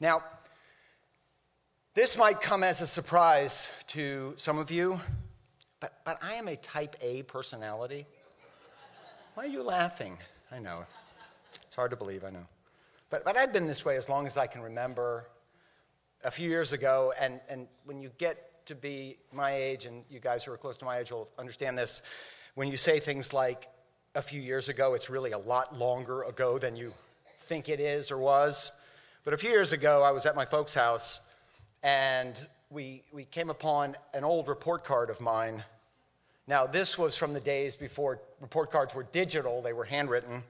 Now, this might come as a surprise to some of you, but, but I am a type A personality. Why are you laughing? I know. It's hard to believe, I know. But, but I've been this way as long as I can remember. A few years ago, and, and when you get to be my age, and you guys who are close to my age will understand this, when you say things like a few years ago, it's really a lot longer ago than you think it is or was. But a few years ago, I was at my folks' house, and we, we came upon an old report card of mine. Now, this was from the days before report cards were digital, they were handwritten.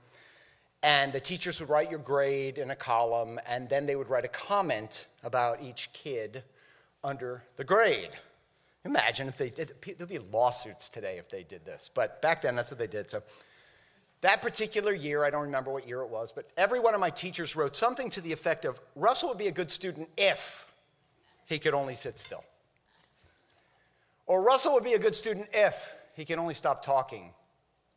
And the teachers would write your grade in a column, and then they would write a comment about each kid under the grade. Imagine if they did, there'd be lawsuits today if they did this. But back then, that's what they did. So that particular year, I don't remember what year it was, but every one of my teachers wrote something to the effect of Russell would be a good student if he could only sit still. Or Russell would be a good student if he could only stop talking,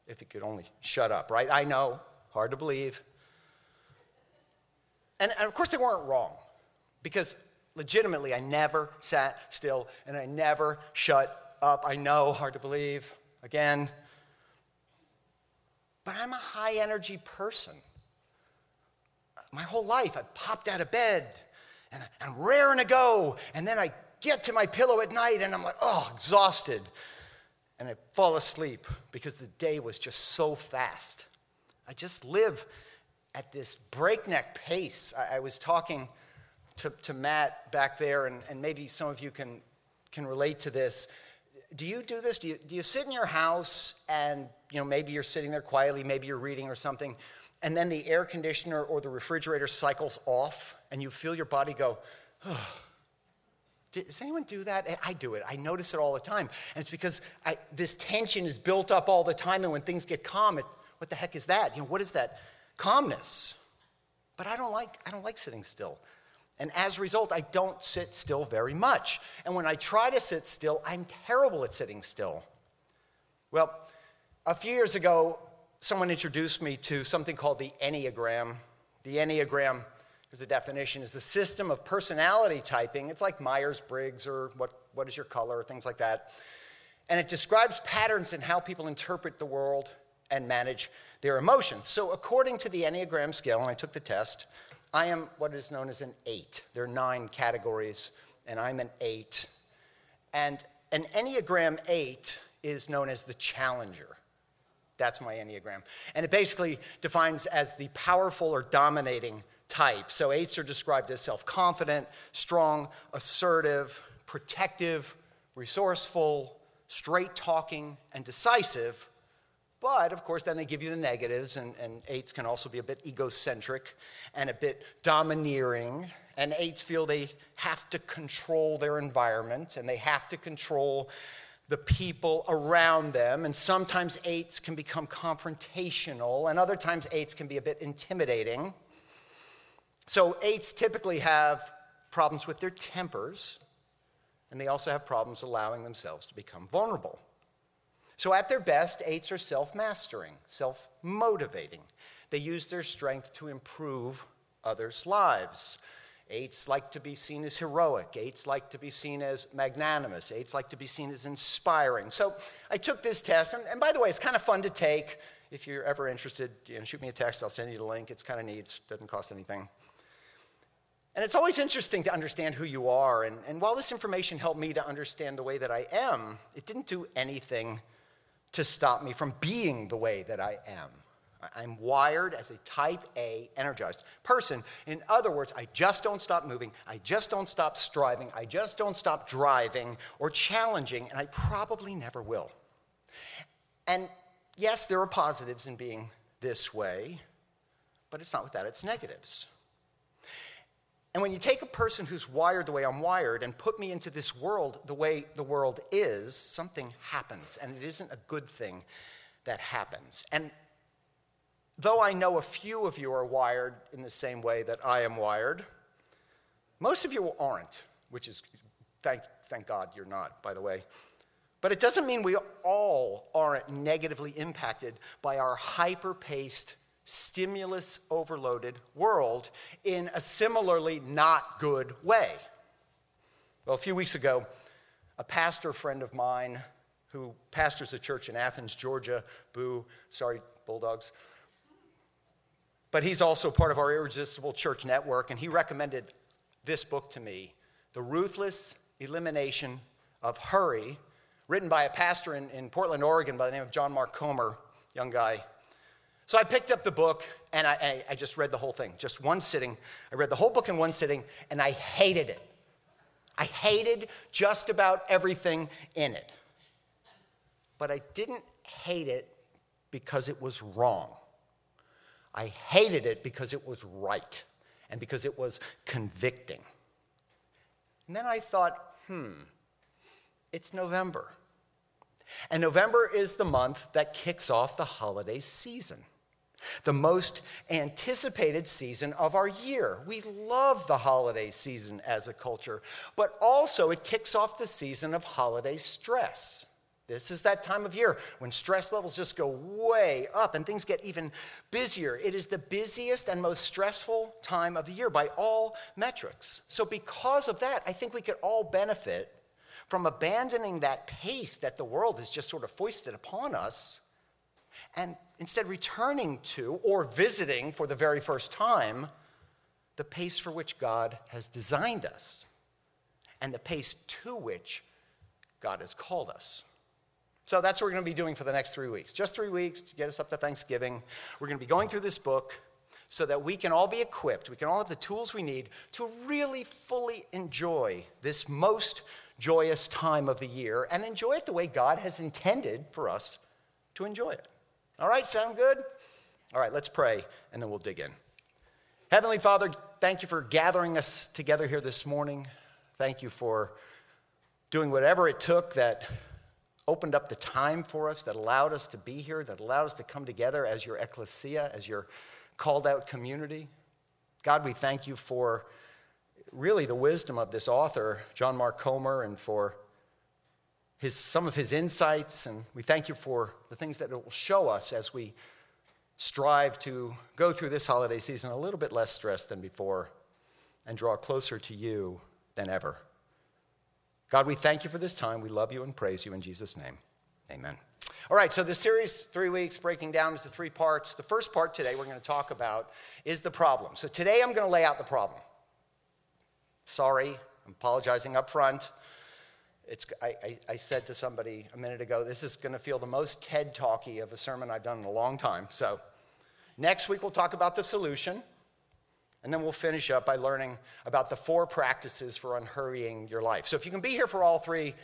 if he could only shut up, right? I know, Hard to believe. And, and of course, they weren't wrong because legitimately, I never sat still and I never shut up. I know, hard to believe, again. But I'm a high energy person. My whole life, I popped out of bed and I'm raring to go. And then I get to my pillow at night and I'm like, oh, exhausted. And I fall asleep because the day was just so fast. I just live at this breakneck pace. I, I was talking to, to Matt back there, and, and maybe some of you can, can relate to this. Do you do this? Do you, do you sit in your house and you know, maybe you're sitting there quietly, maybe you're reading or something, and then the air conditioner or the refrigerator cycles off, and you feel your body go, oh. Does anyone do that? Eh, I do it. I notice it all the time. And it's because I, this tension is built up all the time, and when things get calm, it, what the heck is that? You know, what is that? Calmness. But I don't like, I don't like sitting still. And as a result, I don't sit still very much. And when I try to sit still, I'm terrible at sitting still. Well, a few years ago, someone introduced me to something called the Enneagram. The Enneagram, as a definition, is a system of personality typing. It's like Myers Briggs or what, what is your color, things like that. And it describes patterns in how people interpret the world and manage their emotions. So, according to the Enneagram scale, and I took the test, I am what is known as an eight. There are nine categories, and I'm an eight. And an Enneagram eight is known as the challenger. That's my Enneagram. And it basically defines as the powerful or dominating type. So, eights are described as self confident, strong, assertive, protective, resourceful, straight talking, and decisive. But of course, then they give you the negatives, and, and eights can also be a bit egocentric and a bit domineering. And eights feel they have to control their environment and they have to control the people around them. And sometimes eights can become confrontational, and other times eights can be a bit intimidating. So, eights typically have problems with their tempers, and they also have problems allowing themselves to become vulnerable. So, at their best, eights are self mastering, self motivating. They use their strength to improve others' lives. Eights like to be seen as heroic. Eights like to be seen as magnanimous. Eights like to be seen as inspiring. So I took this test, and, and by the way, it's kind of fun to take. If you're ever interested, you know, shoot me a text. I'll send you the link. It's kind of neat. It doesn't cost anything. And it's always interesting to understand who you are. And, and while this information helped me to understand the way that I am, it didn't do anything to stop me from being the way that I am. I'm wired as a type A energized person. In other words, I just don't stop moving. I just don't stop striving. I just don't stop driving or challenging, and I probably never will. And yes, there are positives in being this way, but it's not without it's negatives. And when you take a person who's wired the way I'm wired and put me into this world the way the world is, something happens. And it isn't a good thing that happens. And though I know a few of you are wired in the same way that I am wired, most of you aren't, which is, thank, thank God you're not, by the way. But it doesn't mean we all aren't negatively impacted by our hyper paced stimulus overloaded world in a similarly not good way. Well, a few weeks ago, a pastor friend of mine who pastors a church in Athens, Georgia, boo, sorry, Bulldogs. But he's also part of our Irresistible Church Network, and he recommended this book to me The Ruthless Elimination of Hurry, written by a pastor in, in Portland, Oregon by the name of John Mark Comer, young guy. So I picked up the book and I, I, just read the whole thing, just one sitting. I read the whole book in one sitting, and I hated it. I hated just about everything in it. But I didn't hate it because it was wrong. I hated it because it was right and because it was convicting. And then I thought, hmm, it's November. And November is the month that kicks off the holiday season, the most anticipated season of our year. We love the holiday season as a culture, but also it kicks off the season of holiday stress. This is that time of year when stress levels just go way up and things get even busier. It is the busiest and most stressful time of the year by all metrics. So, because of that, I think we could all benefit from abandoning that pace that the world has just sort of foisted upon us and instead returning to or visiting for the very first time the pace for which God has designed us and the pace to which God has called us. So that's what we're going to be doing for the next three weeks. Just three weeks to get us up to Thanksgiving. We're going to be going through this book so that we can all be equipped, we can all have the tools we need to really fully enjoy this most joyous time of the year and enjoy it the way God has intended for us to enjoy it. All right, sound good? All right, let's pray and then we'll dig in. Heavenly Father, thank you for gathering us together here this morning. Thank you for doing whatever it took that opened up the time for us, that allowed us to be here, that allowed us to come together as your ecclesia, as your called out community. God, we thank you for really the wisdom of this author, John Mark Comer, and for his, some of his insights. And we thank you for the things that it will show us as we strive to go through this holiday season a little bit less stressed than before and draw closer to you than ever. God, we thank you for this time. We love you and praise you in Jesus' name. Amen. All right, so the series, three weeks, breaking down into three parts. The first part today we're going to talk about is the problem. So today I'm going to lay out the problem. Sorry, I'm apologizing up front. It's, I, I, I said to somebody a minute ago, this is going to feel the most TED talky of a sermon I've done in a long time. So next week we'll talk about the solution. And then we'll finish up by learning about the four practices for unhurrying your life. So if you can be here for all three,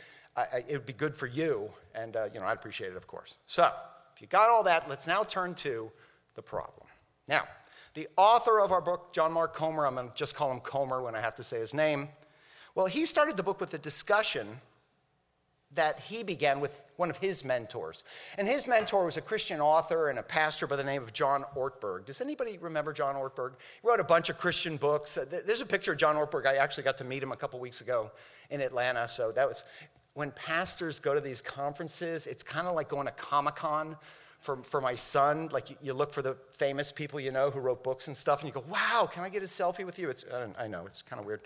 it would be good for you, and uh, you know I'd appreciate it, of course. So if you got all that, let's now turn to the problem. Now, the author of our book, John Mark Comer, I'm going to just call him Comer when I have to say his name. Well, he started the book with a discussion that he began with one of his mentors. And his mentor was a Christian author and a pastor by the name of John Ortberg. Does anybody remember John Ortberg? He wrote a bunch of Christian books. Uh, there's a picture of John Ortberg. I actually got to meet him a couple weeks ago in Atlanta. So that was when pastors go to these conferences, it's kind of like going to Comic Con. For, for my son, like you, you, look for the famous people you know who wrote books and stuff, and you go, wow, can I get a selfie with you? It's, I, I know, it's kind of weird.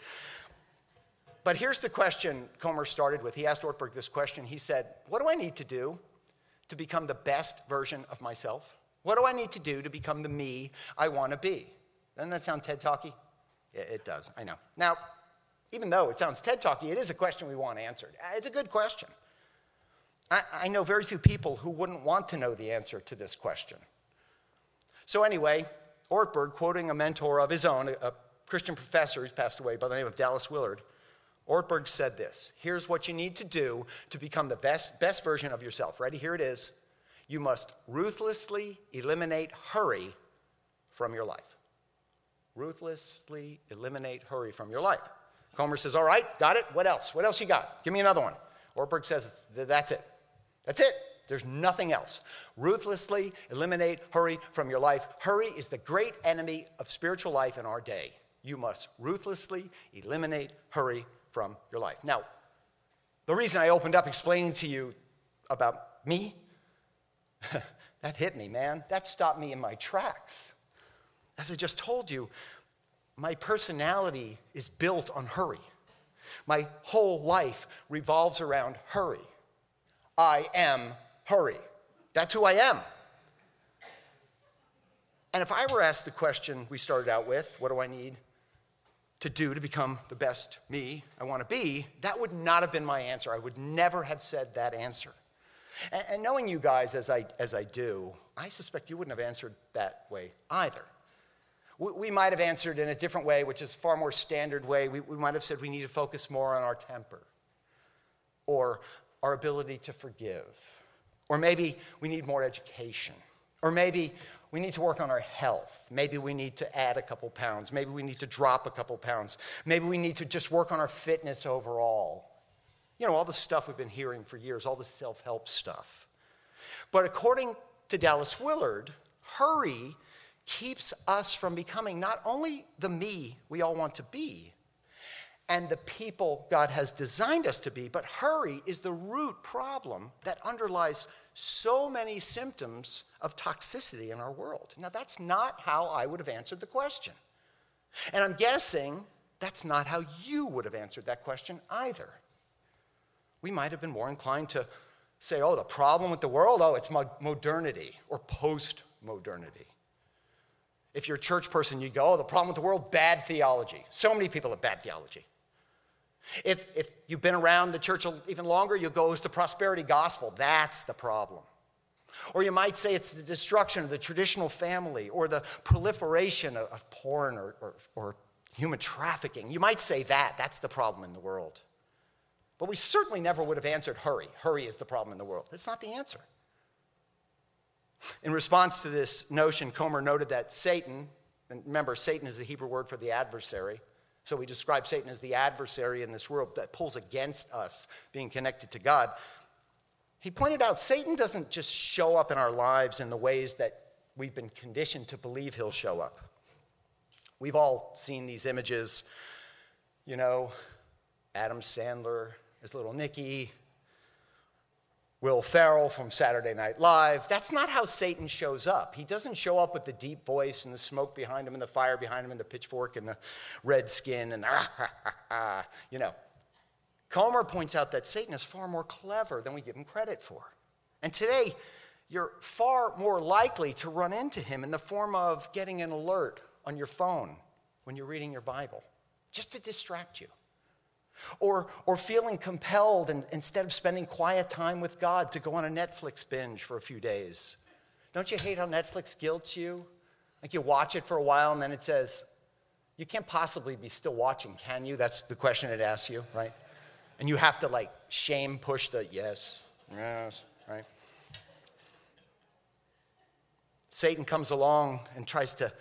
But here's the question Comer started with. He asked Ortberg this question. He said, What do I need to do to become the best version of myself? What do I need to do to become the me I want to be? Doesn't that sound TED Talky? It, it does, I know. Now, even though it sounds TED Talky, it is a question we want answered. Uh, it's a good question. I, I know very few people who wouldn't want to know the answer to this question. So, anyway, Ortberg, quoting a mentor of his own, a, a Christian professor who's passed away by the name of Dallas Willard, Ortberg said this Here's what you need to do to become the best, best version of yourself. Ready? Here it is. You must ruthlessly eliminate hurry from your life. Ruthlessly eliminate hurry from your life. Comer says, All right, got it. What else? What else you got? Give me another one. Ortberg says, That's it. That's it. There's nothing else. Ruthlessly eliminate hurry from your life. Hurry is the great enemy of spiritual life in our day. You must ruthlessly eliminate hurry from your life. Now, the reason I opened up explaining to you about me that hit me, man. That stopped me in my tracks. As I just told you, my personality is built on hurry. My whole life revolves around hurry. I am hurry. That's who I am. And if I were asked the question we started out with, what do I need to do to become the best me I want to be, that would not have been my answer. I would never have said that answer. And, and knowing you guys as I, as I do, I suspect you wouldn't have answered that way either. We, we might have answered in a different way, which is far more standard way. We, we might have said we need to focus more on our temper or our ability to forgive. Or maybe we need more education. Or maybe we need to work on our health. Maybe we need to add a couple pounds. Maybe we need to drop a couple pounds. Maybe we need to just work on our fitness overall. You know, all the stuff we've been hearing for years, all the self help stuff. But according to Dallas Willard, hurry keeps us from becoming not only the me we all want to be and the people God has designed us to be, but hurry is the root problem that underlies so many symptoms of toxicity in our world. Now, that's not how I would have answered the question. And I'm guessing that's not how you would have answered that question either. We might have been more inclined to say, oh, the problem with the world, oh, it's modernity or post modernity. If you're a church person, you go, oh, the problem with the world, bad theology. So many people have bad theology. If, if you've been around the church even longer, you'll go, it's the prosperity gospel. That's the problem. Or you might say it's the destruction of the traditional family or the proliferation of, of porn or, or, or human trafficking. You might say that. That's the problem in the world. But we certainly never would have answered hurry. Hurry is the problem in the world. That's not the answer. In response to this notion, Comer noted that Satan, and remember, Satan is the Hebrew word for the adversary, so we describe Satan as the adversary in this world that pulls against us being connected to God. He pointed out Satan doesn't just show up in our lives in the ways that we've been conditioned to believe he'll show up. We've all seen these images, you know, Adam Sandler as little Nicky, Will Ferrell from Saturday Night Live. That's not how Satan shows up. He doesn't show up with the deep voice and the smoke behind him and the fire behind him and the pitchfork and the red skin and the, ah, you know. Comer points out that Satan is far more clever than we give him credit for. And today, you're far more likely to run into him in the form of getting an alert on your phone when you're reading your Bible, just to distract you. Or, or feeling compelled, and, instead of spending quiet time with God, to go on a Netflix binge for a few days. Don't you hate how Netflix guilts you? Like you watch it for a while, and then it says, You can't possibly be still watching, can you? That's the question it asks you, right? And you have to like shame push the yes, yes, right? Satan comes along and tries to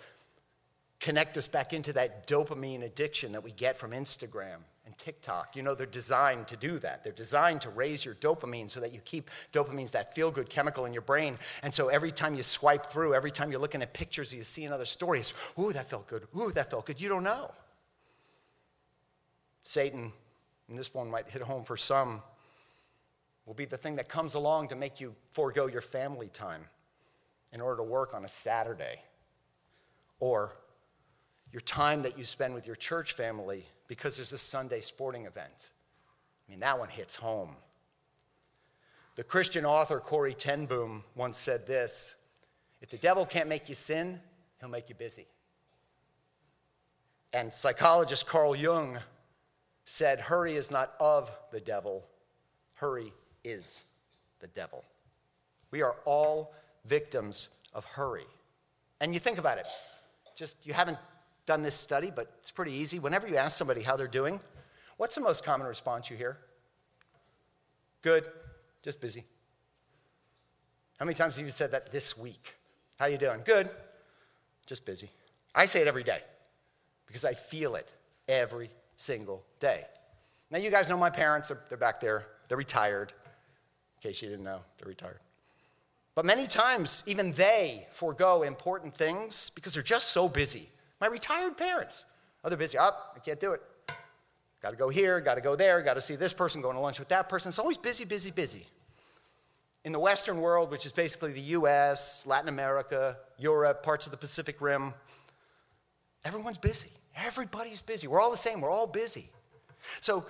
connect us back into that dopamine addiction that we get from Instagram and TikTok. You know, they're designed to do that. They're designed to raise your dopamine so that you keep dopamine's that feel good chemical in your brain. And so every time you swipe through, every time you're looking at pictures, you see another story, it's, ooh, that felt good. Ooh, that felt good. You don't know. Satan, and this one might hit home for some, will be the thing that comes along to make you forego your family time in order to work on a Saturday. Or your time that you spend with your church family because there's a Sunday sporting event. I mean, that one hits home. The Christian author Corrie ten Boom once said this If the devil can't make you sin, he'll make you busy. And psychologist Carl Jung said, Hurry is not of the devil, hurry is the devil. We are all victims of hurry. And you think about it, just you haven't done this study, but it's pretty easy. Whenever you ask somebody how they're doing, what's the most common response you hear? Good, just busy. How many times have you said that this week? How you doing? Good, just busy. I say it every day because I feel it every single day. Now, you guys know my parents, are, they're back there, they're retired. In case you didn't know, they're retired. But many times, even they forego important things because they're just so busy. My retired parents. Oh, they're busy. Up, oh, I can't do it. Got to go here, got to go there, got to see this person, going to lunch with that person. It's always busy, busy, busy. in the Western world, which is basically the US, Latin America, Europe, parts of the Pacific Rim, everyone's busy. Everybody's busy. We're all the same. We're all busy. So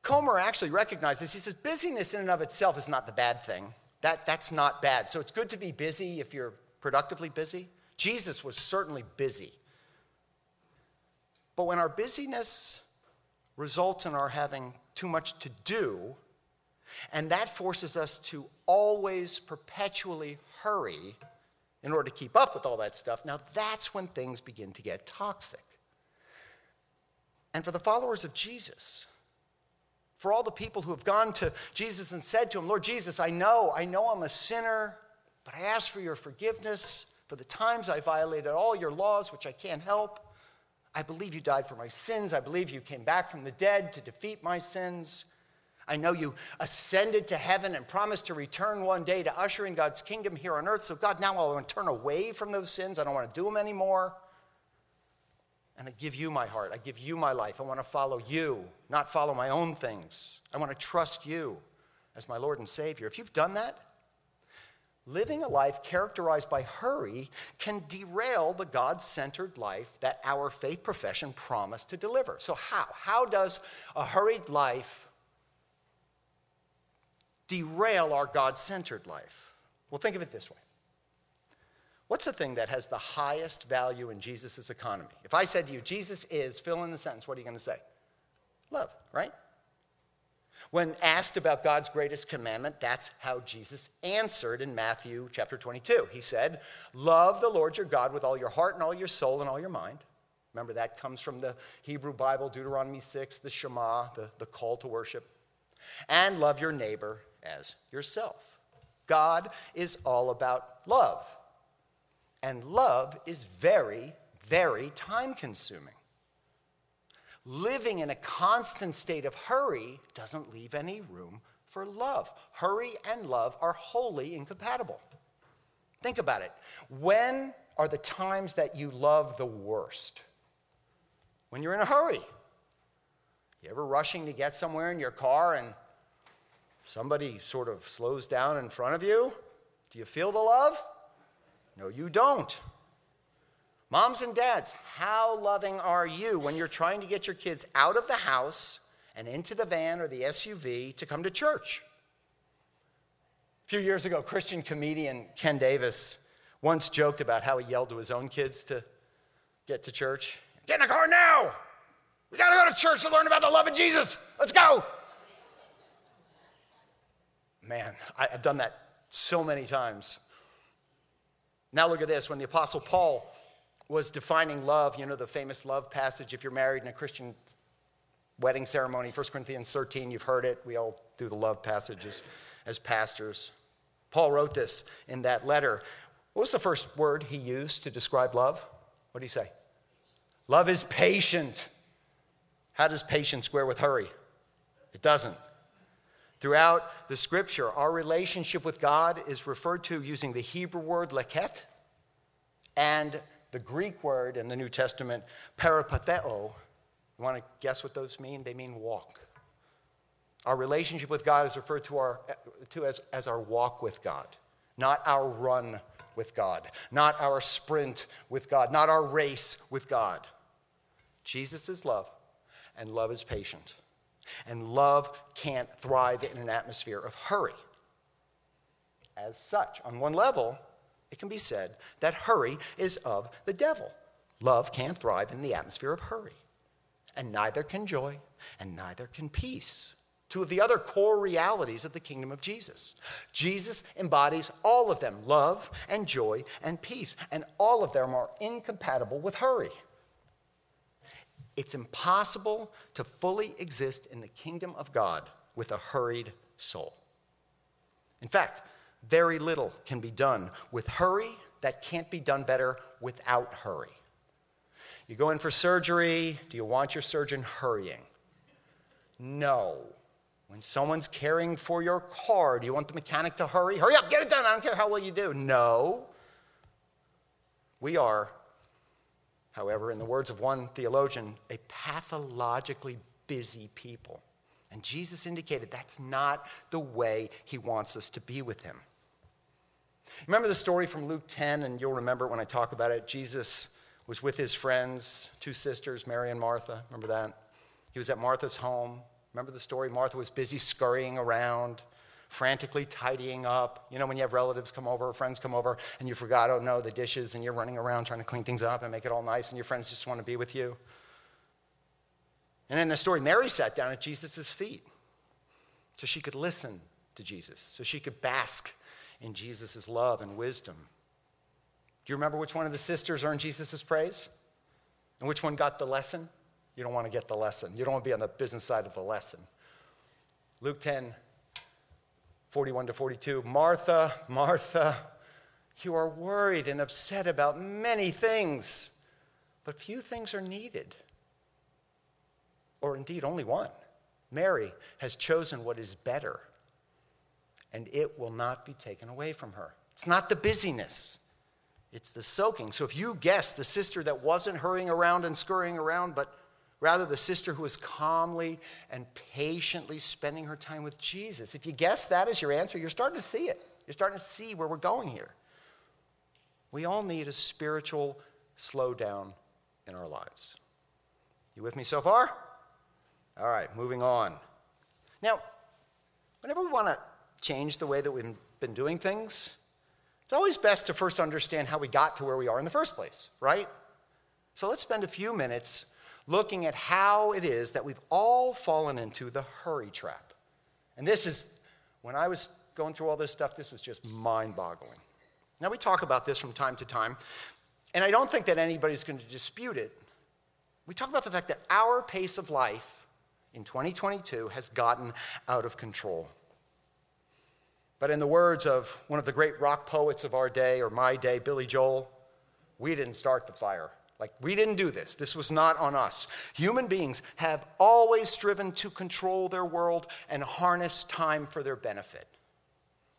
Comer actually recognizes, he says, busyness in and of itself is not the bad thing. That, that's not bad. So it's good to be busy if you're productively busy. Jesus was certainly busy. But when our busyness results in our having too much to do, and that forces us to always perpetually hurry in order to keep up with all that stuff, now that's when things begin to get toxic. And for the followers of Jesus, for all the people who have gone to Jesus and said to him, Lord Jesus, I know, I know I'm a sinner, but I ask for your forgiveness for the times I violated all your laws, which I can't help. I believe you died for my sins. I believe you came back from the dead to defeat my sins. I know you ascended to heaven and promised to return one day to usher in God's kingdom here on earth. So, God, now I want to turn away from those sins. I don't want to do them anymore. And I give you my heart. I give you my life. I want to follow you, not follow my own things. I want to trust you as my Lord and Savior. If you've done that, living a life characterized by hurry can derail the God centered life that our faith profession promised to deliver. So, how? How does a hurried life derail our God centered life? Well, think of it this way What's the thing that has the highest value in Jesus' economy? If I said to you, Jesus is, fill in the sentence, what are you going to say? Love, right? When asked about God's greatest commandment, that's how Jesus answered in Matthew chapter 22. He said, Love the Lord your God with all your heart and all your soul and all your mind. Remember, that comes from the Hebrew Bible, Deuteronomy 6, the Shema, the, the call to worship. And love your neighbor as yourself. God is all about love. And love is very, very time consuming. Living in a constant state of hurry doesn't leave any room for love. Hurry and love are wholly incompatible. Think about it. When are the times that you love the worst? When you're in a hurry. You ever rushing to get somewhere in your car and somebody sort of slows down in front of you? Do you feel the love? No, you don't. Moms and dads, how loving are you when you're trying to get your kids out of the house and into the van or the SUV to come to church? A few years ago, Christian comedian Ken Davis once joked about how he yelled to his own kids to get to church. Get in the car now! We gotta go to church to learn about the love of Jesus. Let's go! Man, I've done that so many times. Now look at this. When the Apostle Paul was defining love, you know the famous love passage, if you're married in a Christian wedding ceremony, 1 Corinthians 13, you've heard it. We all do the love passages as pastors. Paul wrote this in that letter. What was the first word he used to describe love? What did he say? Love is patient. How does patience square with hurry? It doesn't. Throughout the scripture, our relationship with God is referred to using the Hebrew word leket and the Greek word in the New Testament, peripateo. You want to guess what those mean? They mean walk. Our relationship with God is referred to, our, to as, as our walk with God, not our run with God, not our sprint with God, not our race with God. Jesus is love, and love is patient. And love can't thrive in an atmosphere of hurry. As such, on one level, it can be said that hurry is of the devil. Love can't thrive in the atmosphere of hurry. And neither can joy, and neither can peace. Two of the other core realities of the kingdom of Jesus. Jesus embodies all of them love and joy and peace, and all of them are incompatible with hurry. It's impossible to fully exist in the kingdom of God with a hurried soul. In fact, very little can be done with hurry that can't be done better without hurry. You go in for surgery, do you want your surgeon hurrying? No. When someone's caring for your car, do you want the mechanic to hurry? Hurry up, get it done. I don't care how well you do. No. We are however, in the words of one theologian, a pathologically busy people. And Jesus indicated that's not the way he wants us to be with him. Remember the story from Luke 10, and you'll remember it when I talk about it. Jesus was with his friends, two sisters, Mary and Martha. Remember that? He was at Martha's home. Remember the story? Martha was busy scurrying around, frantically tidying up. You know, when you have relatives come over, friends come over, and you forgot, oh no, the dishes, and you're running around trying to clean things up and make it all nice, and your friends just want to be with you. And in the story, Mary sat down at Jesus' feet so she could listen to Jesus, so she could bask in Jesus' love and wisdom. Do you remember which one of the sisters earned Jesus' praise? And which one got the lesson? You don't want to get the lesson. You don't want to be on the business side of the lesson. Luke 10, 41 to 42. Martha, Martha, you are worried and upset about many things, but few things are needed. Or indeed, only one. Mary has chosen what is better and it will not be taken away from her. It's not the busyness, it's the soaking. So if you guess the sister that wasn't hurrying around and scurrying around, but rather the sister who was calmly and patiently spending her time with Jesus, if you guess that as your answer, you're starting to see it. You're starting to see where we're going here. We all need a spiritual slowdown in our lives. You with me so far? All right, moving on. Now, whenever we want to change the way that we've been doing things, it's always best to first understand how we got to where we are in the first place, right? So let's spend a few minutes looking at how it is that we've all fallen into the hurry trap. And this is, when I was going through all this stuff, this was just mind boggling. Now, we talk about this from time to time, and I don't think that anybody's going to dispute it. We talk about the fact that our pace of life in 2022 has gotten out of control. But in the words of one of the great rock poets of our day, or my day, Billy Joel, we didn't start the fire. Like, we didn't do this. This was not on us. Human beings have always striven to control their world and harness time for their benefit.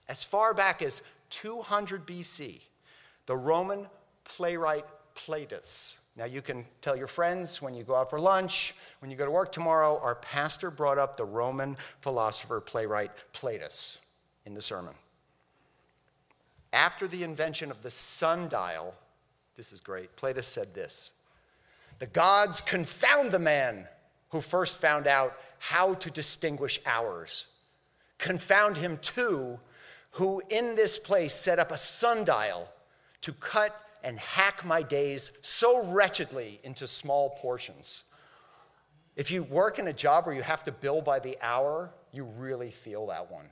As far back as 200 BC, the Roman playwright Plautus. Now, you can tell your friends when you go out for lunch, when you go to work tomorrow, our pastor brought up the Roman philosopher playwright Plautus in the sermon. After the invention of the sundial, this is great, Plautus said this The gods confound the man who first found out how to distinguish hours. Confound him too, who in this place set up a sundial to cut and hack my days so wretchedly into small portions. If you work in a job where you have to bill by the hour, you really feel that one.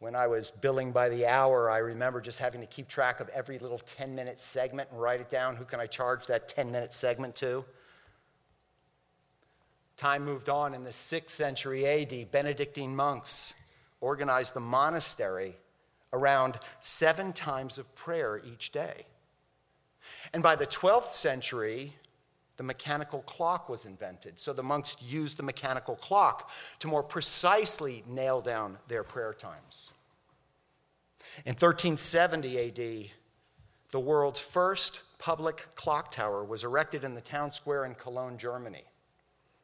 When I was billing by the hour, I remember just having to keep track of every little 10 minute segment and write it down. Who can I charge that 10 minute segment to? Time moved on. In the 6th century AD, Benedictine monks organized the monastery around seven times of prayer each day. And by the 12th century, the mechanical clock was invented. So the monks used the mechanical clock to more precisely nail down their prayer times. In 1370 AD, the world's first public clock tower was erected in the town square in Cologne, Germany.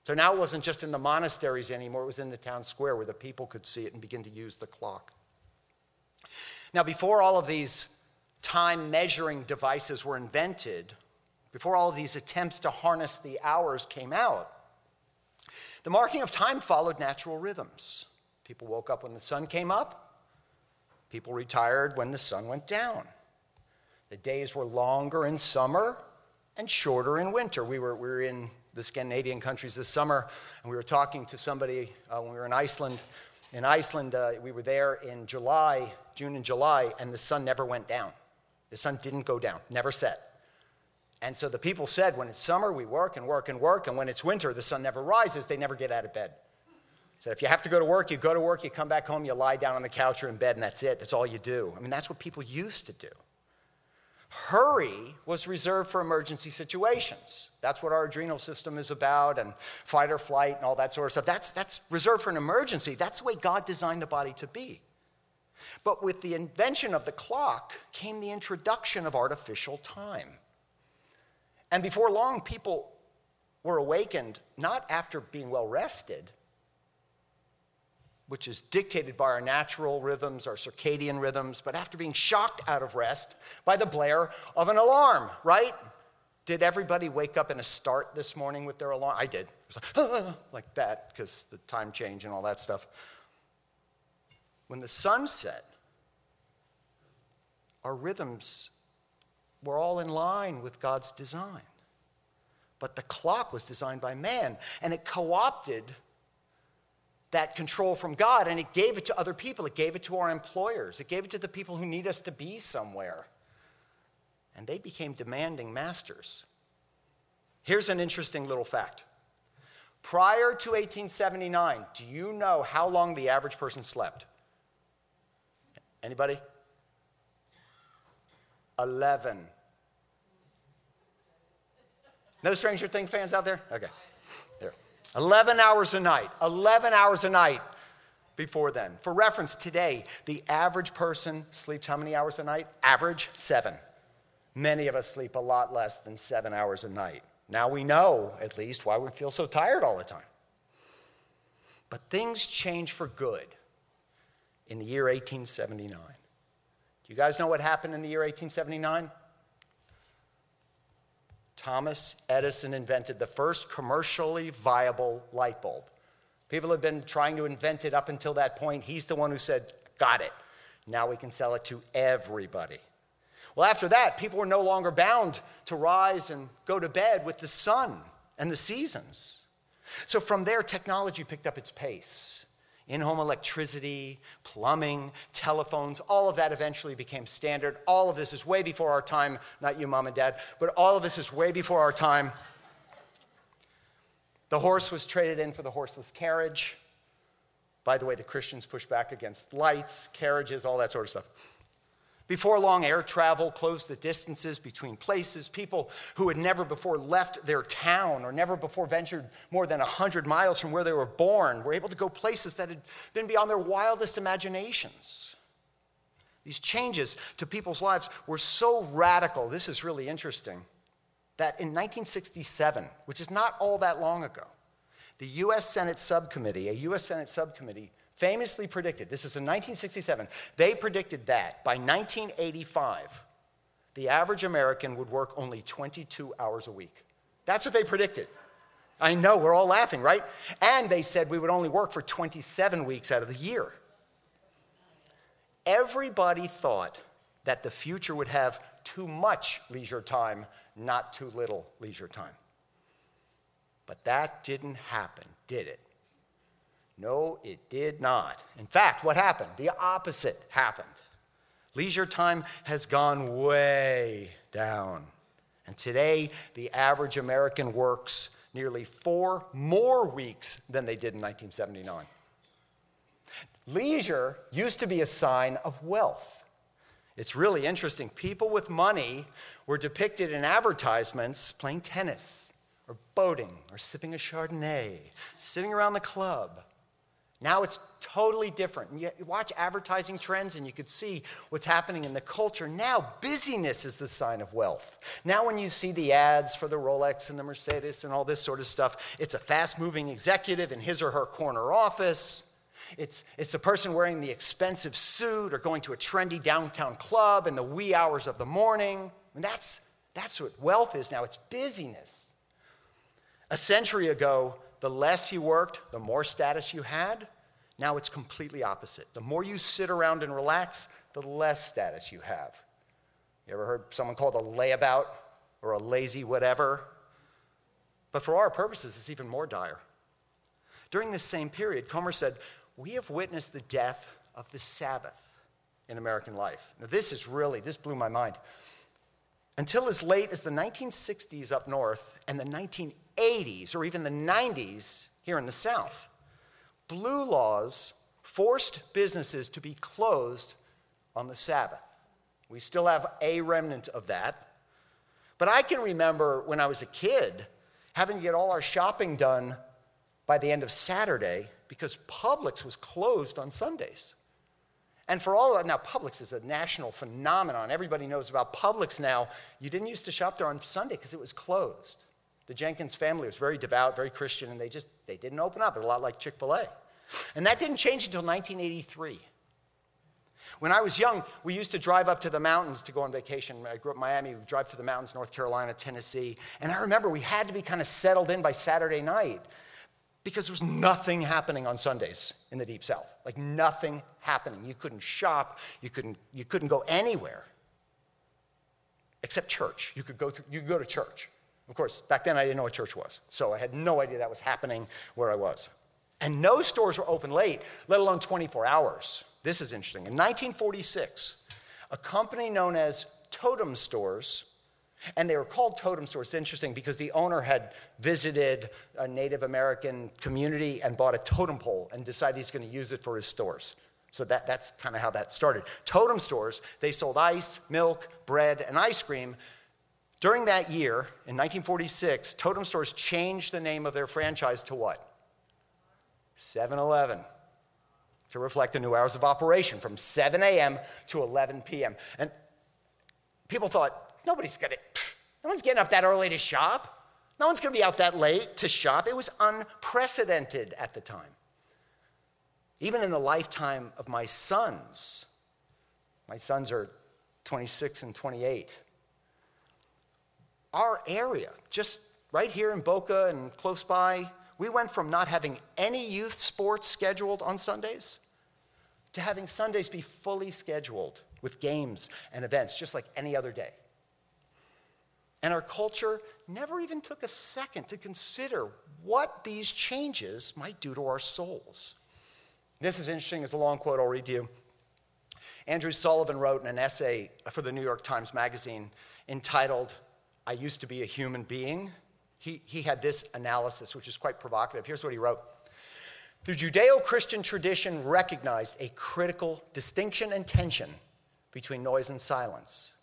So now it wasn't just in the monasteries anymore, it was in the town square where the people could see it and begin to use the clock. Now, before all of these time measuring devices were invented, before all these attempts to harness the hours came out, the marking of time followed natural rhythms. People woke up when the sun came up, people retired when the sun went down. The days were longer in summer and shorter in winter. We were, we were in the Scandinavian countries this summer, and we were talking to somebody uh, when we were in Iceland. In Iceland, uh, we were there in July, June and July, and the sun never went down. The sun didn't go down, never set. And so the people said, when it's summer, we work and work and work, and when it's winter, the sun never rises, they never get out of bed. So if you have to go to work, you go to work, you come back home, you lie down on the couch or in bed, and that's it. That's all you do. I mean, that's what people used to do. Hurry was reserved for emergency situations. That's what our adrenal system is about, and fight or flight and all that sort of stuff. That's, that's reserved for an emergency. That's the way God designed the body to be. But with the invention of the clock came the introduction of artificial time. And before long, people were awakened not after being well rested, which is dictated by our natural rhythms, our circadian rhythms, but after being shocked out of rest by the blare of an alarm, right? Did everybody wake up in a start this morning with their alarm? I did. It was like, ah, like that, because the time change and all that stuff. When the sun set, our rhythms were all in line with God's design. But the clock was designed by man, and it co opted that control from God and it gave it to other people. It gave it to our employers. It gave it to the people who need us to be somewhere. And they became demanding masters. Here's an interesting little fact. Prior to 1879, do you know how long the average person slept? Anybody? 11. No Stranger Thing fans out there? Okay. 11 hours a night, 11 hours a night before then. For reference, today, the average person sleeps how many hours a night? Average, seven. Many of us sleep a lot less than seven hours a night. Now we know, at least, why we feel so tired all the time. But things change for good in the year 1879. Do you guys know what happened in the year 1879? Thomas Edison invented the first commercially viable light bulb. People had been trying to invent it up until that point. He's the one who said, Got it. Now we can sell it to everybody. Well, after that, people were no longer bound to rise and go to bed with the sun and the seasons. So from there, technology picked up its pace in home electricity, plumbing, telephones, all of that eventually became standard. All of this is way before our time, not you, mom and dad, but all of this is way before our time. The horse was traded in for the horseless carriage. By the way, the Christians pushed back against lights, carriages, all that sort of stuff. Before long, air travel closed the distances between places. People who had never before left their town or never before ventured more than 100 miles from where they were born were able to go places that had been beyond their wildest imaginations. These changes to people's lives were so radical, this is really interesting, that in 1967, which is not all that long ago, the U.S. Senate subcommittee, a U.S. Senate subcommittee, famously predicted, this is in 1967, they predicted that by 1985, the average American would work only 22 hours a week. That's what they predicted. I know, we're all laughing, right? And they said we would only work for 27 weeks out of the year. Everybody thought that the future would have too much leisure time, not too little leisure time. But that didn't happen, did it? No, it did not. In fact, what happened? The opposite happened. Leisure time has gone way down. And today, the average American works nearly four more weeks than they did in 1979. Leisure used to be a sign of wealth. It's really interesting. People with money were depicted in advertisements playing tennis, or boating, or sipping a Chardonnay, sitting around the club. Now it's totally different. And you watch advertising trends and you could see what's happening in the culture. Now, busyness is the sign of wealth. Now, when you see the ads for the Rolex and the Mercedes and all this sort of stuff, it's a fast moving executive in his or her corner office. It's, it's a person wearing the expensive suit or going to a trendy downtown club in the wee hours of the morning. And that's, that's what wealth is now it's busyness. A century ago, the less you worked, the more status you had. Now it's completely opposite. The more you sit around and relax, the less status you have. You ever heard someone called a layabout or a lazy whatever? But for our purposes, it's even more dire. During this same period, Comer said, We have witnessed the death of the Sabbath in American life. Now, this is really, this blew my mind. Until as late as the 1960s up north and the 1980s or even the 90s here in the South, blue laws forced businesses to be closed on the Sabbath. We still have a remnant of that. But I can remember when I was a kid having to get all our shopping done by the end of Saturday because Publix was closed on Sundays. And for all that, now Publix is a national phenomenon. Everybody knows about Publix now. You didn't used to shop there on Sunday because it was closed. The Jenkins family was very devout, very Christian, and they just they didn't open up. It was a lot like Chick-fil-A. And that didn't change until 1983. When I was young, we used to drive up to the mountains to go on vacation. I grew up in Miami, We'd drive to the mountains, North Carolina, Tennessee. And I remember we had to be kind of settled in by Saturday night because there was nothing happening on Sundays in the Deep South. Like nothing happening. You couldn't shop, you couldn't, you couldn't go anywhere except church. You could, go through, you could go to church. Of course, back then I didn't know what church was, so I had no idea that was happening where I was. And no stores were open late, let alone 24 hours. This is interesting. In 1946, a company known as Totem Stores, and they were called Totem Stores. It's interesting because the owner had visited a Native American community and bought a totem pole and decided he's going to use it for his stores. So that, that's kind of how that started. Totem Stores, they sold ice, milk, bread, and ice cream. During that year, in 1946, Totem Stores changed the name of their franchise to what? 7 Eleven to reflect the new hours of operation from 7 a.m. to 11 p.m. And people thought, nobody's gonna, no one's getting up that early to shop. No one's gonna be out that late to shop. It was unprecedented at the time. Even in the lifetime of my sons, my sons are 26 and 28. Our area, just right here in Boca and close by, we went from not having any youth sports scheduled on Sundays to having Sundays be fully scheduled with games and events, just like any other day. And our culture never even took a second to consider what these changes might do to our souls. This is interesting, it's a long quote I'll read to you. Andrew Sullivan wrote in an essay for the New York Times Magazine entitled, I Used to Be a Human Being he, he had this analysis, which is quite provocative. Here's what he wrote The Judeo Christian tradition recognized a critical distinction and tension between noise and silence,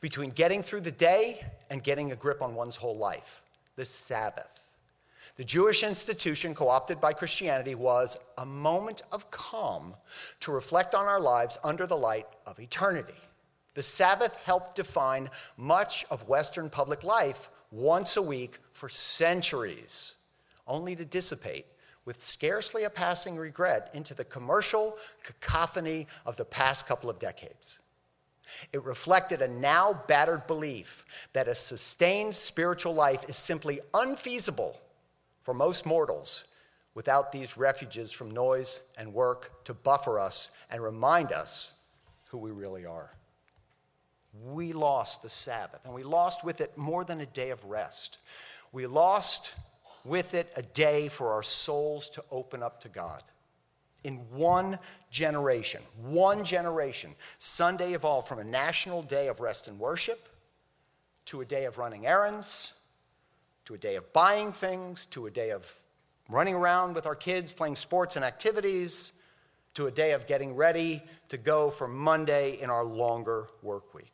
between getting through the day and getting a grip on one's whole life the Sabbath. The Jewish institution, co opted by Christianity, was a moment of calm to reflect on our lives under the light of eternity. The Sabbath helped define much of Western public life once a week for centuries, only to dissipate with scarcely a passing regret into the commercial cacophony of the past couple of decades. It reflected a now battered belief that a sustained spiritual life is simply unfeasible for most mortals without these refuges from noise and work to buffer us and remind us who we really are we lost the Sabbath, and we lost with it more than a day of rest. We lost with it a day for our souls to open up to God. In one generation, one generation, Sunday evolved from a national day of rest and worship to a day of running errands, to a day of buying things, to a day of running around with our kids, playing sports and activities, to a day of getting ready to go for Monday in our longer work week.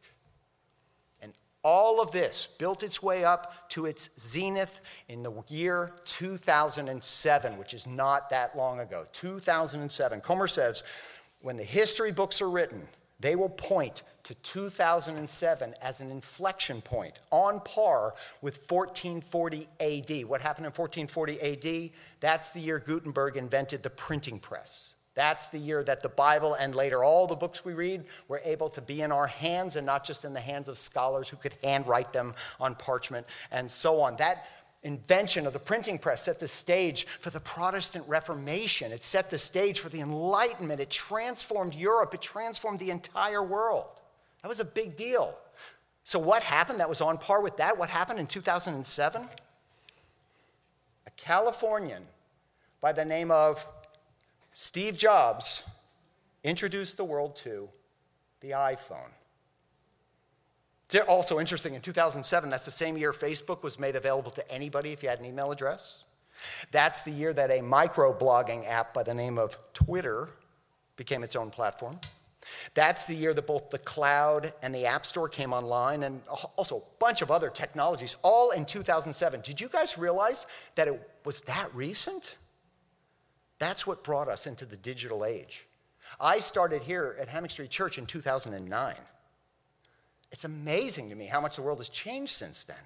All of this built its way up to its zenith in the year 2007, which is not that long ago. 2007. Comer says, when the history books are written, they will point to 2007 as an inflection point on par with 1440 AD. What happened in 1440 AD? That's the year Gutenberg invented the printing press. That's the year that the Bible and later all the books we read were able to be in our hands and not just in the hands of scholars who could handwrite them on parchment and so on. That invention of the printing press set the stage for the Protestant Reformation. It set the stage for the Enlightenment. It transformed Europe. It transformed the entire world. That was a big deal. So, what happened that was on par with that? What happened in 2007? A Californian by the name of Steve Jobs introduced the world to the iPhone. It's also interesting, in 2007, that's the same year Facebook was made available to anybody if you had an email address. That's the year that a microblogging app by the name of Twitter became its own platform. That's the year that both the cloud and the App Store came online, and also a bunch of other technologies, all in 2007. Did you guys realize that it was that recent? That's what brought us into the digital age. I started here at Hammock Street Church in 2009. It's amazing to me how much the world has changed since then.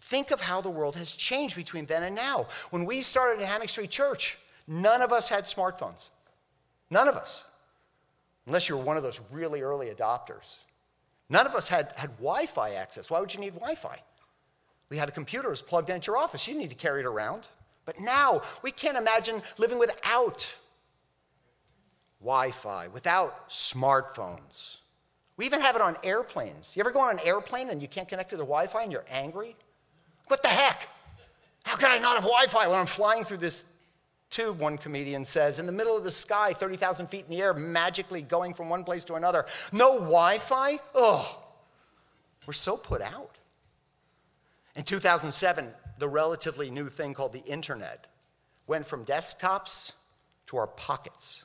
Think of how the world has changed between then and now. When we started at Hammock Street Church, None of us had smartphones. None of us. Unless you were one of those really early adopters. None of us had, had Wi Fi access. Why would you need Wi Fi? We had a computer, was plugged into your office. You didn't need to carry it around. But now, we can't imagine living without Wi Fi, without smartphones. We even have it on airplanes. You ever go on an airplane and you can't connect to the Wi Fi and you're angry? What the heck? How can I not have Wi Fi when I'm flying through this tube, one comedian says, in the middle of the sky, 30,000 feet in the air, magically going from one place to another? No Wi Fi? Oh, we're so put out. In 2007, the relatively new thing called the internet went from desktops to our pockets.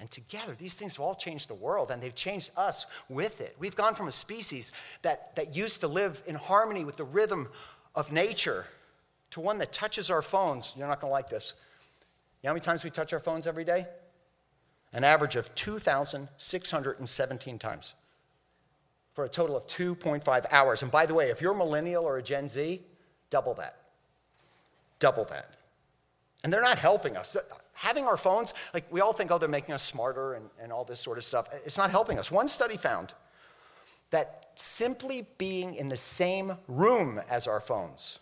And together, these things have all changed the world, and they've changed us with it. We've gone from a species that, that used to live in harmony with the rhythm of nature to one that touches our phones. You're not going to like this. You know how many times we touch our phones every day? An average of 2,617 times for a total of 2.5 hours. And by the way, if you're a millennial or a Gen Z, double that. Double that. And they're not helping us. Having our phones, like we all think, oh, they're making us smarter and, and all this sort of stuff. It's not helping us. One study found that simply being in the same room as our phones,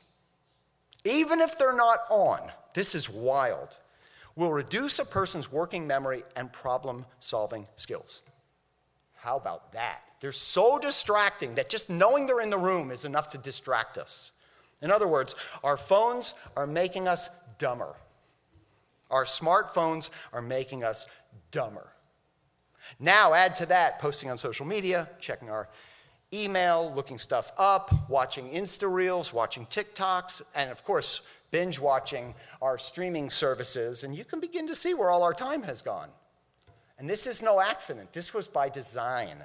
even if they're not on, this is wild, will reduce a person's working memory and problem solving skills. How about that? They're so distracting that just knowing they're in the room is enough to distract us. In other words, our phones are making us dumber. Our smartphones are making us dumber. Now, add to that posting on social media, checking our email, looking stuff up, watching Insta Reels, watching TikToks, and of course, binge watching our streaming services, and you can begin to see where all our time has gone. And this is no accident, this was by design.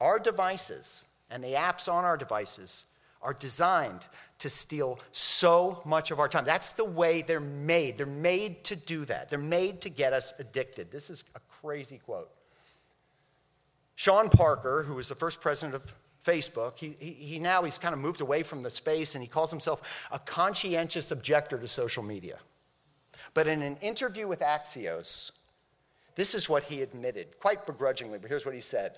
Our devices and the apps on our devices are designed to steal so much of our time. That's the way they're made. They're made to do that. They're made to get us addicted. This is a crazy quote. Sean Parker, who was the first president of Facebook, he, he, he, now he's kind of moved away from the space and he calls himself a conscientious objector to social media. But in an interview with Axios, this is what he admitted, quite begrudgingly, but here's what he said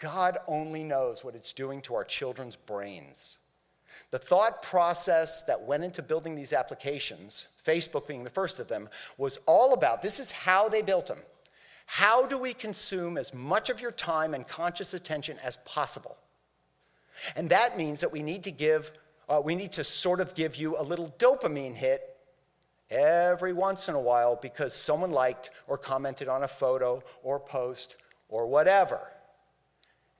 God only knows what it's doing to our children's brains. The thought process that went into building these applications, Facebook being the first of them, was all about this is how they built them. How do we consume as much of your time and conscious attention as possible? And that means that we need to give, uh, we need to sort of give you a little dopamine hit every once in a while because someone liked or commented on a photo or post or whatever.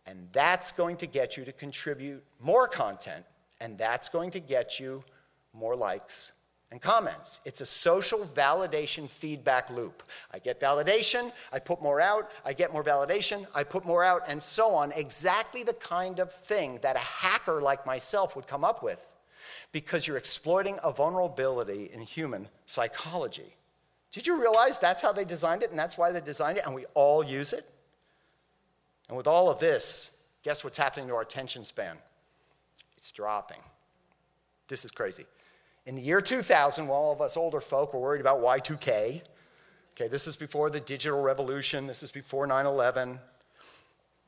And that's going to get you to contribute more content, and that's going to get you more likes and comments. It's a social validation feedback loop. I get validation, I put more out, I get more validation, I put more out, and so on. Exactly the kind of thing that a hacker like myself would come up with because you're exploiting a vulnerability in human psychology. Did you realize that's how they designed it and that's why they designed it and we all use it? And with all of this, guess what's happening to our attention span? It's dropping. This is crazy. In the year 2000, while all of us older folk were worried about Y2K, okay, this is before the digital revolution, this is before 9 11.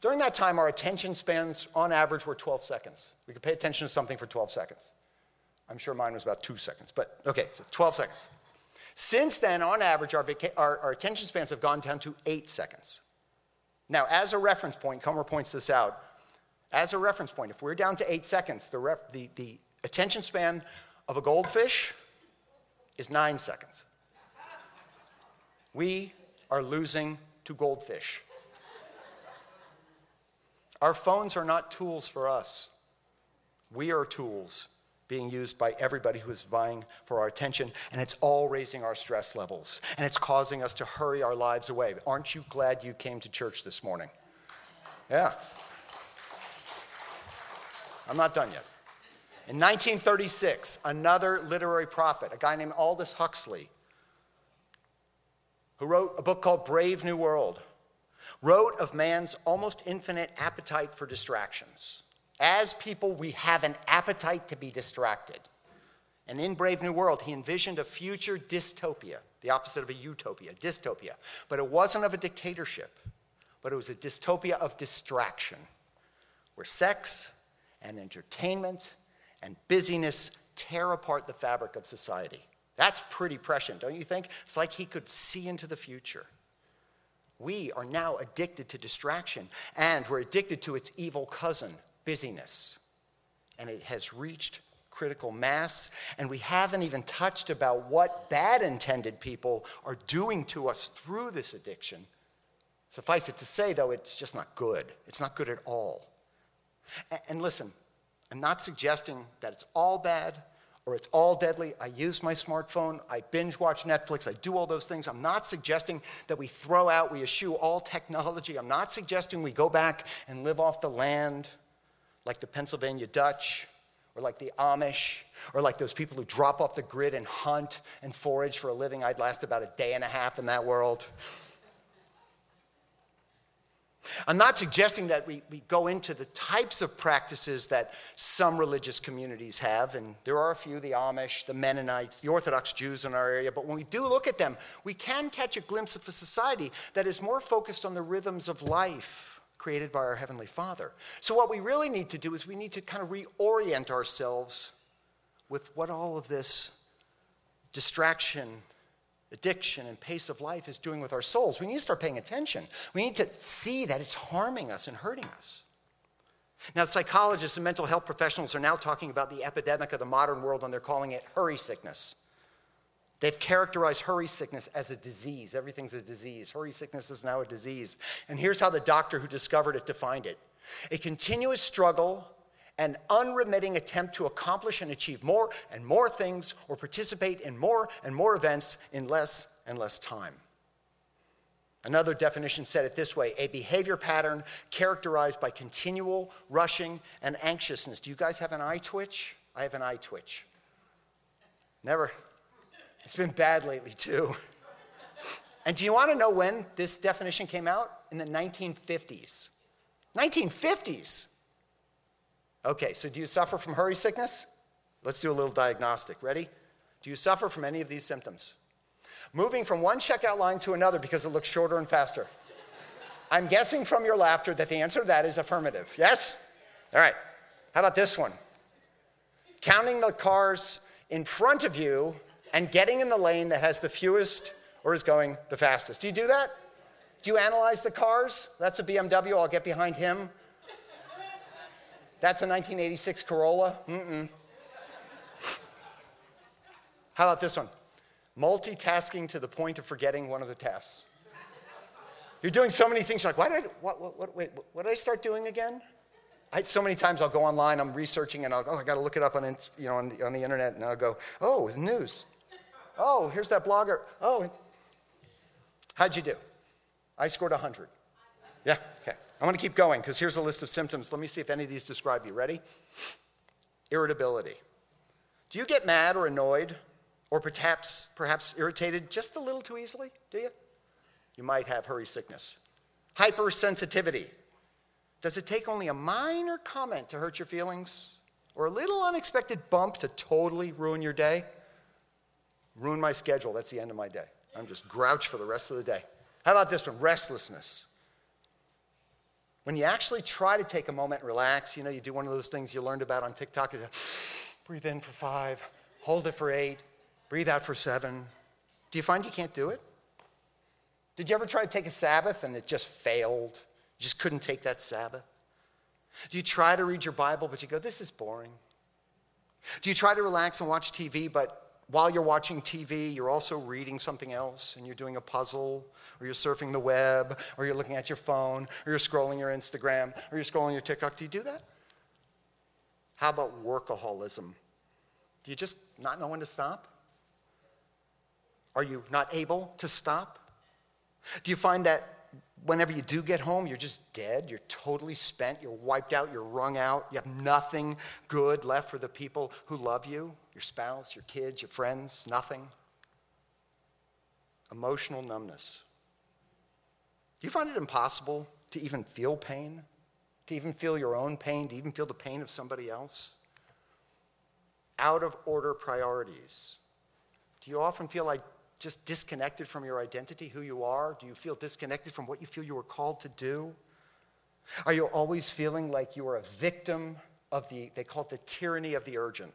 During that time, our attention spans on average were 12 seconds. We could pay attention to something for 12 seconds. I'm sure mine was about two seconds, but okay, so 12 seconds. Since then, on average, our, vaca- our, our attention spans have gone down to eight seconds. Now, as a reference point, Comer points this out. As a reference point, if we're down to eight seconds, the, ref- the, the attention span of a goldfish is nine seconds. We are losing to goldfish. Our phones are not tools for us. We are tools being used by everybody who is vying for our attention, and it's all raising our stress levels, and it's causing us to hurry our lives away. Aren't you glad you came to church this morning? Yeah. I'm not done yet. In 1936, another literary prophet, a guy named Aldous Huxley, who wrote a book called Brave New World, wrote of man's almost infinite appetite for distractions. As people, we have an appetite to be distracted. And in Brave New World, he envisioned a future dystopia the opposite of a utopia, dystopia. But it wasn't of a dictatorship, but it was a dystopia of distraction, where sex and entertainment and busyness tear apart the fabric of society. That's pretty prescient, don't you think? It's like he could see into the future. We are now addicted to distraction, and we're addicted to its evil cousin, busyness. And it has reached critical mass, and we haven't even touched about what bad intended people are doing to us through this addiction. Suffice it to say, though, it's just not good. It's not good at all. And listen, I'm not suggesting that it's all bad or it's all deadly. I use my smartphone, I binge watch Netflix, I do all those things. I'm not suggesting that we throw out, we eschew all technology. I'm not suggesting we go back and live off the land like the Pennsylvania Dutch or like the Amish or like those people who drop off the grid and hunt and forage for a living. I'd last about a day and a half in that world. I'm not suggesting that we, we go into the types of practices that some religious communities have, and there are a few the Amish, the Mennonites, the Orthodox Jews in our area, but when we do look at them, we can catch a glimpse of a society that is more focused on the rhythms of life created by our Heavenly Father. So, what we really need to do is we need to kind of reorient ourselves with what all of this distraction addiction and pace of life is doing with our souls. We need to start paying attention. We need to see that it's harming us and hurting us. Now, psychologists and mental health professionals are now talking about the epidemic of the modern world, and they're calling it hurry sickness. They've characterized hurry sickness as a disease. Everything's a disease. Hurry sickness is now a disease. And here's how the doctor who discovered it defined it a continuous struggle an unremitting attempt to accomplish and achieve more and more things or participate in more and more events in less and less time. Another definition said it this way a behavior pattern characterized by continual rushing and anxiousness. Do you guys have an eye twitch? I have an eye twitch. Never. It's been bad lately, too. And do you want to know when this definition came out? In the 1950s. 1950s. Okay, so do you suffer from hurry sickness? Let's do a little diagnostic. Ready? Do you suffer from any of these symptoms? Moving from one checkout line to another because it looks shorter and faster. I'm guessing from your laughter that the answer to that is affirmative. Yes? All right. How about this one? Counting the cars in front of you and getting in the lane that has the fewest or is going the fastest. Do you do that? Do you analyze the cars? That's a BMW, I'll get behind him. That's a 1986 Corolla? Mm-mm. How about this one? Multitasking to the point of forgetting one of the tasks. You're doing so many things, like, why did I, what, what, what, wait, what did I start doing again? I, so many times I'll go online, I'm researching, and I'll go, oh, I got to look it up on, you know, on, the, on the internet, and I'll go, oh, the news. Oh, here's that blogger. Oh, how'd you do? I scored 100. Yeah, okay. I'm going to keep going because here's a list of symptoms. Let me see if any of these describe you. Ready? Irritability. Do you get mad or annoyed or perhaps, perhaps irritated just a little too easily? Do you? You might have hurry sickness. Hypersensitivity. Does it take only a minor comment to hurt your feelings or a little unexpected bump to totally ruin your day? Ruin my schedule. That's the end of my day. I'm just grouch for the rest of the day. How about this one? Restlessness. When you actually try to take a moment and relax, you know, you do one of those things you learned about on TikTok. breathe in for five, hold it for eight, breathe out for seven. Do you find you can't do it? Did you ever try to take a Sabbath and it just failed? You just couldn't take that Sabbath? Do you try to read your Bible, but you go, this is boring? Do you try to relax and watch TV, but while you're watching TV, you're also reading something else and you're doing a puzzle, or you're surfing the web, or you're looking at your phone, or you're scrolling your Instagram, or you're scrolling your TikTok. Do you do that? How about workaholism? Do you just not know when to stop? Are you not able to stop? Do you find that whenever you do get home, you're just dead, you're totally spent, you're wiped out, you're wrung out, you have nothing good left for the people who love you? Your spouse, your kids, your friends, nothing. Emotional numbness. Do you find it impossible to even feel pain? To even feel your own pain? To even feel the pain of somebody else? Out of order priorities. Do you often feel like just disconnected from your identity, who you are? Do you feel disconnected from what you feel you were called to do? Are you always feeling like you are a victim of the, they call it the tyranny of the urgent?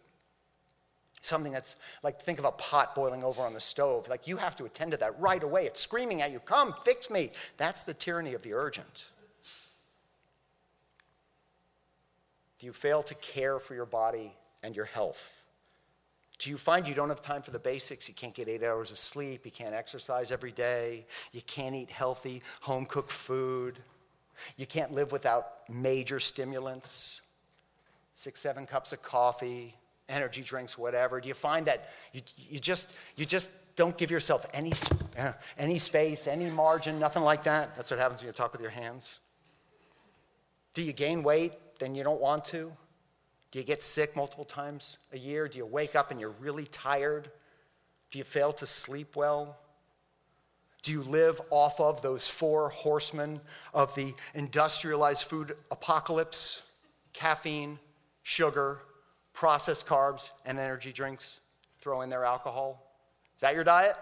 Something that's like, think of a pot boiling over on the stove. Like, you have to attend to that right away. It's screaming at you, come, fix me. That's the tyranny of the urgent. Do you fail to care for your body and your health? Do you find you don't have time for the basics? You can't get eight hours of sleep, you can't exercise every day, you can't eat healthy, home cooked food, you can't live without major stimulants, six, seven cups of coffee, energy drinks, whatever? Do you find that you, you, just, you just don't give yourself any, uh, any space, any margin, nothing like that? That's what happens when you talk with your hands. Do you gain weight then you don't want to? Do you get sick multiple times a year? Do you wake up and you're really tired? Do you fail to sleep well? Do you live off of those four horsemen of the industrialized food apocalypse? Caffeine, sugar, processed carbs, and energy drinks. Throw in there alcohol. Is that your diet?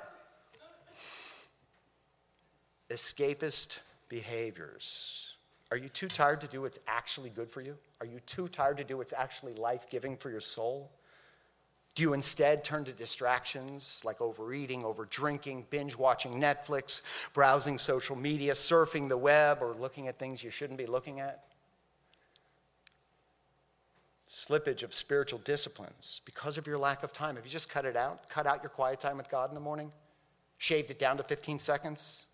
Escapist behaviors. Are you too tired to do what's actually good for you? Are you too tired to do what's actually life giving for your soul? Do you instead turn to distractions like overeating, over drinking, binge watching Netflix, browsing social media, surfing the web, or looking at things you shouldn't be looking at? Slippage of spiritual disciplines because of your lack of time. Have you just cut it out? Cut out your quiet time with God in the morning? Shaved it down to 15 seconds?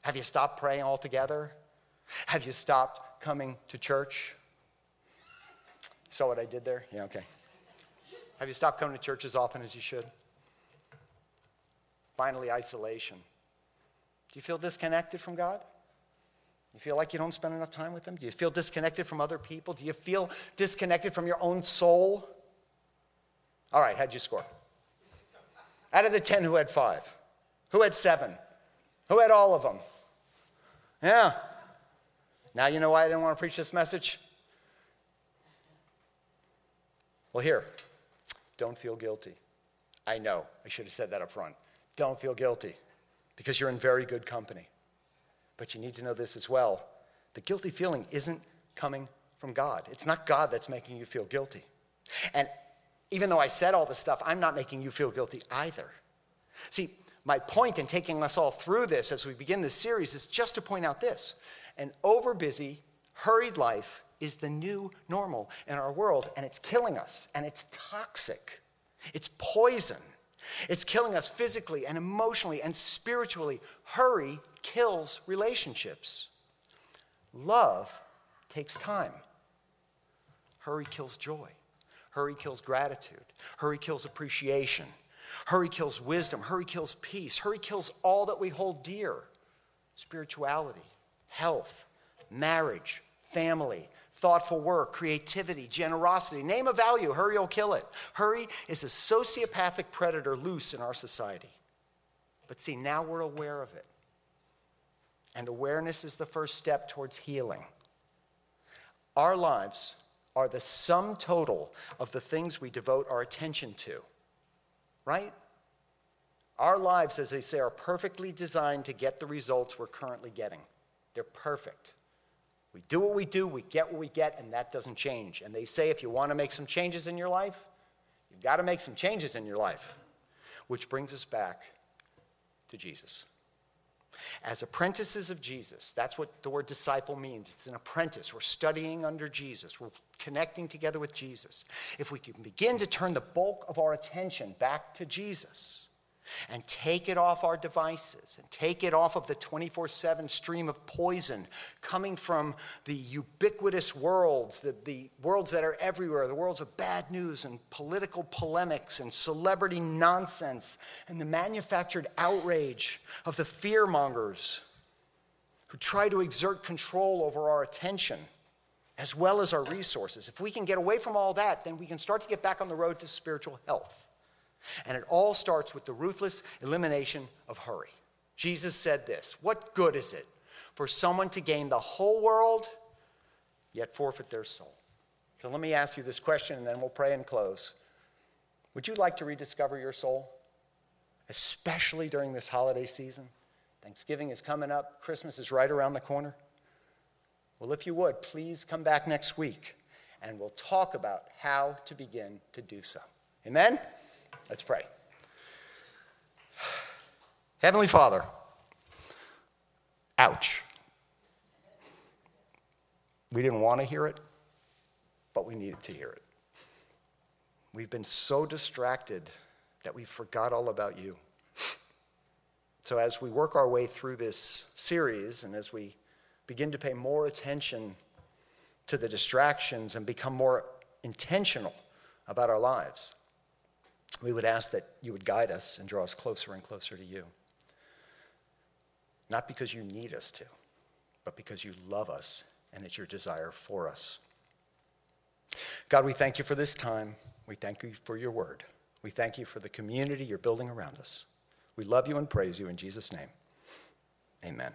Have you stopped praying altogether? Have you stopped coming to church? Saw what I did there? Yeah, okay. Have you stopped coming to church as often as you should? Finally, isolation. Do you feel disconnected from God? You feel like you don't spend enough time with them? Do you feel disconnected from other people? Do you feel disconnected from your own soul? All right, how'd you score? Out of the 10, who had five? Who had seven? Who had all of them? Yeah. Now you know why I didn't want to preach this message? Well, here, don't feel guilty. I know, I should have said that up front. Don't feel guilty because you're in very good company. But you need to know this as well the guilty feeling isn't coming from God. It's not God that's making you feel guilty. And even though I said all this stuff, I'm not making you feel guilty either. See, my point in taking us all through this as we begin this series is just to point out this an overbusy, hurried life is the new normal in our world, and it's killing us, and it's toxic. It's poison. It's killing us physically and emotionally and spiritually. Hurry kills relationships. Love takes time. Hurry kills joy. Hurry kills gratitude. Hurry kills appreciation. Hurry kills wisdom. Hurry kills peace. Hurry kills all that we hold dear spirituality, health, marriage, family, thoughtful work, creativity, generosity. Name a value, hurry will kill it. Hurry is a sociopathic predator loose in our society. But see, now we're aware of it. And awareness is the first step towards healing. Our lives are the sum total of the things we devote our attention to, right? Our lives, as they say, are perfectly designed to get the results we're currently getting. They're perfect. We do what we do, we get what we get, and that doesn't change. And they say if you want to make some changes in your life, you've got to make some changes in your life. Which brings us back to Jesus. As apprentices of Jesus, that's what the word disciple means. It's an apprentice. We're studying under Jesus, we're connecting together with Jesus. If we can begin to turn the bulk of our attention back to Jesus, and take it off our devices and take it off of the 24 7 stream of poison coming from the ubiquitous worlds, the, the worlds that are everywhere, the worlds of bad news and political polemics and celebrity nonsense and the manufactured outrage of the fear mongers who try to exert control over our attention as well as our resources. If we can get away from all that, then we can start to get back on the road to spiritual health. And it all starts with the ruthless elimination of hurry. Jesus said this What good is it for someone to gain the whole world, yet forfeit their soul? So let me ask you this question, and then we'll pray and close. Would you like to rediscover your soul? especially during this holiday season. Thanksgiving is coming up, Christmas is right around the corner. Well, if you would, please come back next week and we'll talk about how to begin to do so. Amen? Let's pray. Heavenly Father, ouch. We didn't want to hear it, but we needed to hear it. We've been so distracted that we forgot all about you. So, as we work our way through this series and as we begin to pay more attention to the distractions and become more intentional about our lives, we would ask that you would guide us and draw us closer and closer to you. Not because you need us to, but because you love us and it's your desire for us. God, we thank you for this time. We thank you for your word. We thank you for the community you're building around us. We love you and praise you in Jesus' name. Amen.